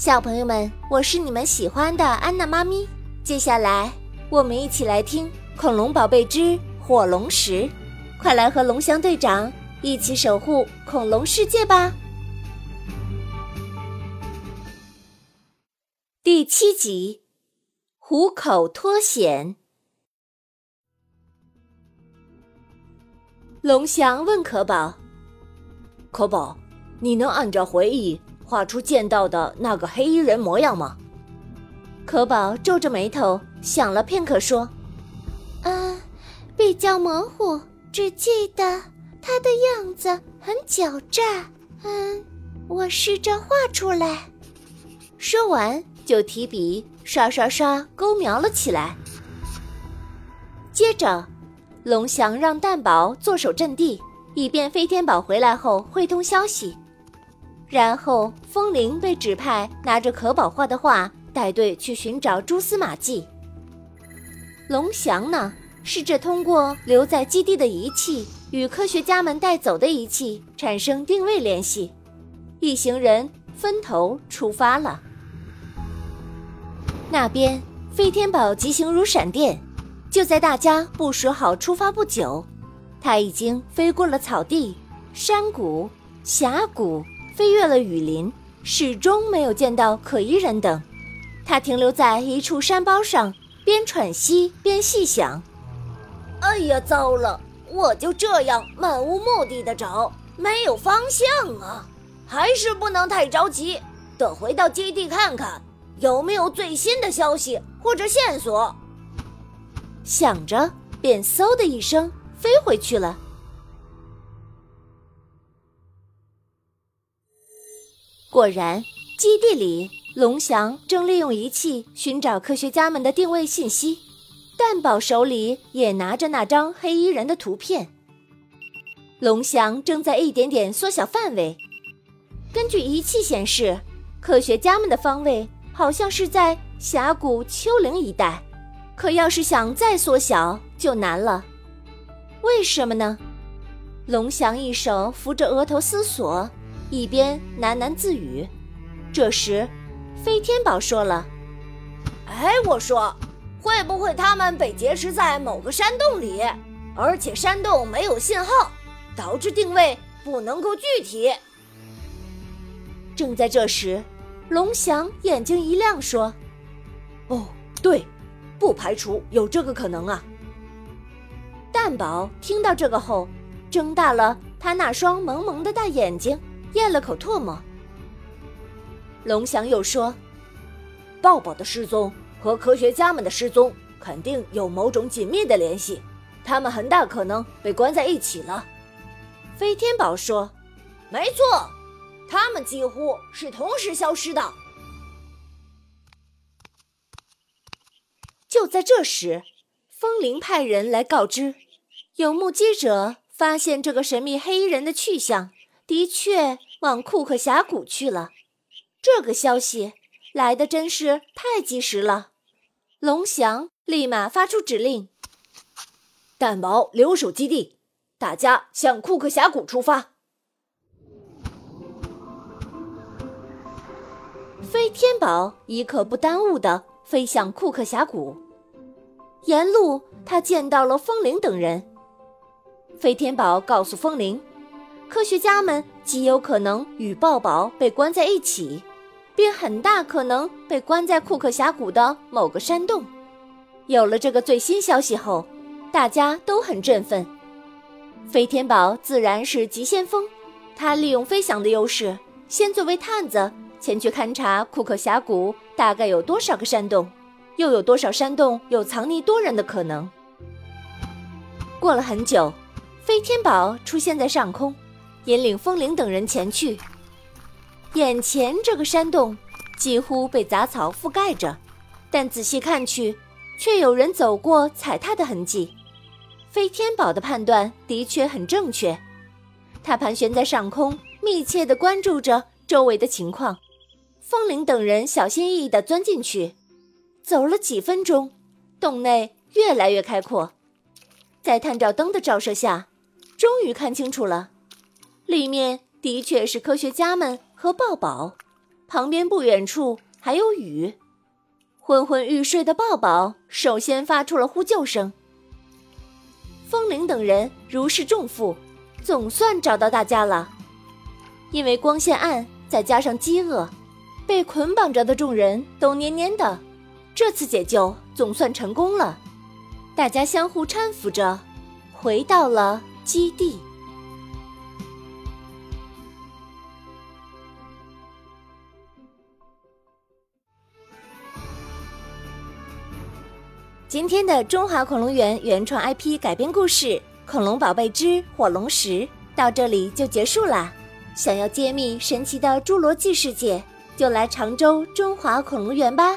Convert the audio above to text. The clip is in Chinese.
小朋友们，我是你们喜欢的安娜妈咪。接下来，我们一起来听《恐龙宝贝之火龙石》，快来和龙翔队长一起守护恐龙世界吧！第七集，虎口脱险。龙翔问可宝：“可宝，你能按照回忆画出见到的那个黑衣人模样吗？”可宝皱着眉头想了片刻，说：“嗯，比较模糊，只记得他的样子很狡诈。嗯，我试着画出来。”说完就提笔刷刷刷勾描了起来。接着。龙翔让蛋宝坐守阵地，以便飞天宝回来后汇通消息。然后风铃被指派拿着可宝画的画带队去寻找蛛丝马迹。龙翔呢，试着通过留在基地的仪器与科学家们带走的仪器产生定位联系。一行人分头出发了。那边飞天宝疾行如闪电。就在大家部署好出发不久，他已经飞过了草地、山谷、峡谷，飞越了雨林，始终没有见到可疑人等。他停留在一处山包上，边喘息边细想：“哎呀，糟了！我就这样漫无目的的找，没有方向啊！还是不能太着急，得回到基地看看，有没有最新的消息或者线索。”想着，便嗖的一声飞回去了。果然，基地里，龙翔正利用仪器寻找科学家们的定位信息，蛋宝手里也拿着那张黑衣人的图片。龙翔正在一点点缩小范围。根据仪器显示，科学家们的方位好像是在峡谷丘陵一带。可要是想再缩小就难了，为什么呢？龙翔一手扶着额头思索，一边喃喃自语。这时，飞天宝说了：“哎，我说，会不会他们被劫持在某个山洞里，而且山洞没有信号，导致定位不能够具体？”正在这时，龙翔眼睛一亮，说：“哦，对。”不排除有这个可能啊！蛋宝听到这个后，睁大了他那双萌萌的大眼睛，咽了口唾沫。龙翔又说：“抱抱的失踪和科学家们的失踪肯定有某种紧密的联系，他们很大可能被关在一起了。”飞天宝说：“没错，他们几乎是同时消失的。”就在这时，风铃派人来告知，有目击者发现这个神秘黑衣人的去向，的确往库克峡谷去了。这个消息来的真是太及时了。龙翔立马发出指令：“蛋宝留守基地，大家向库克峡谷出发。”飞天宝一刻不耽误的。飞向库克峡谷，沿路他见到了风铃等人。飞天宝告诉风铃，科学家们极有可能与抱抱被关在一起，并很大可能被关在库克峡谷的某个山洞。有了这个最新消息后，大家都很振奋。飞天宝自然是急先锋，他利用飞翔的优势，先作为探子。前去勘察库克峡谷大概有多少个山洞，又有多少山洞有藏匿多人的可能？过了很久，飞天宝出现在上空，引领风铃等人前去。眼前这个山洞几乎被杂草覆盖着，但仔细看去，却有人走过踩踏的痕迹。飞天宝的判断的确很正确，他盘旋在上空，密切地关注着周围的情况。风铃等人小心翼翼地钻进去，走了几分钟，洞内越来越开阔。在探照灯的照射下，终于看清楚了，里面的确是科学家们和抱抱，旁边不远处还有雨。昏昏欲睡的抱抱首先发出了呼救声。风铃等人如释重负，总算找到大家了。因为光线暗，再加上饥饿，被捆绑着的众人都蔫蔫的。这次解救总算成功了，大家相互搀扶着，回到了基地。今天的《中华恐龙园》原创 IP 改编故事《恐龙宝贝之火龙石》到这里就结束啦。想要揭秘神奇的侏罗纪世界，就来常州中华恐龙园吧。